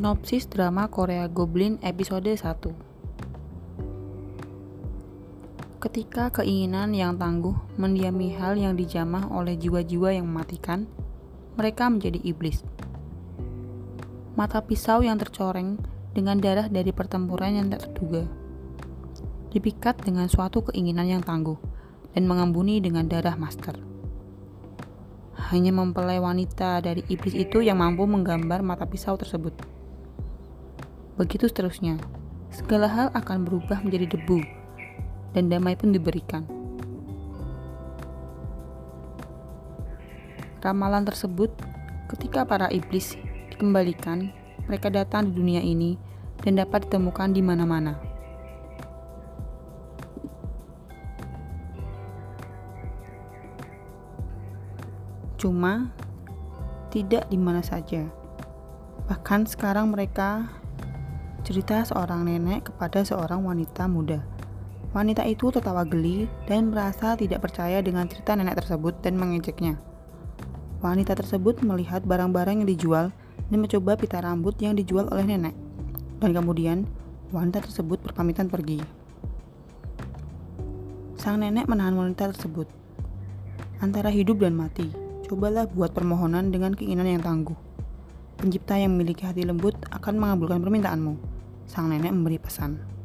Sinopsis drama Korea Goblin episode 1 Ketika keinginan yang tangguh mendiami hal yang dijamah oleh jiwa-jiwa yang mematikan, mereka menjadi iblis. Mata pisau yang tercoreng dengan darah dari pertempuran yang tak terduga. Dipikat dengan suatu keinginan yang tangguh dan mengembuni dengan darah master. Hanya mempelai wanita dari iblis itu yang mampu menggambar mata pisau tersebut. Begitu seterusnya, segala hal akan berubah menjadi debu, dan damai pun diberikan. Ramalan tersebut, ketika para iblis dikembalikan, mereka datang di dunia ini dan dapat ditemukan di mana-mana. Cuma tidak di mana saja. Bahkan sekarang mereka Cerita seorang nenek kepada seorang wanita muda. Wanita itu tertawa geli dan merasa tidak percaya dengan cerita nenek tersebut dan mengejeknya. Wanita tersebut melihat barang-barang yang dijual dan mencoba pita rambut yang dijual oleh nenek. Dan kemudian, wanita tersebut berpamitan pergi. Sang nenek menahan wanita tersebut. Antara hidup dan mati, cobalah buat permohonan dengan keinginan yang tangguh. Pencipta yang memiliki hati lembut akan mengabulkan permintaanmu. Sang nenek memberi pesan.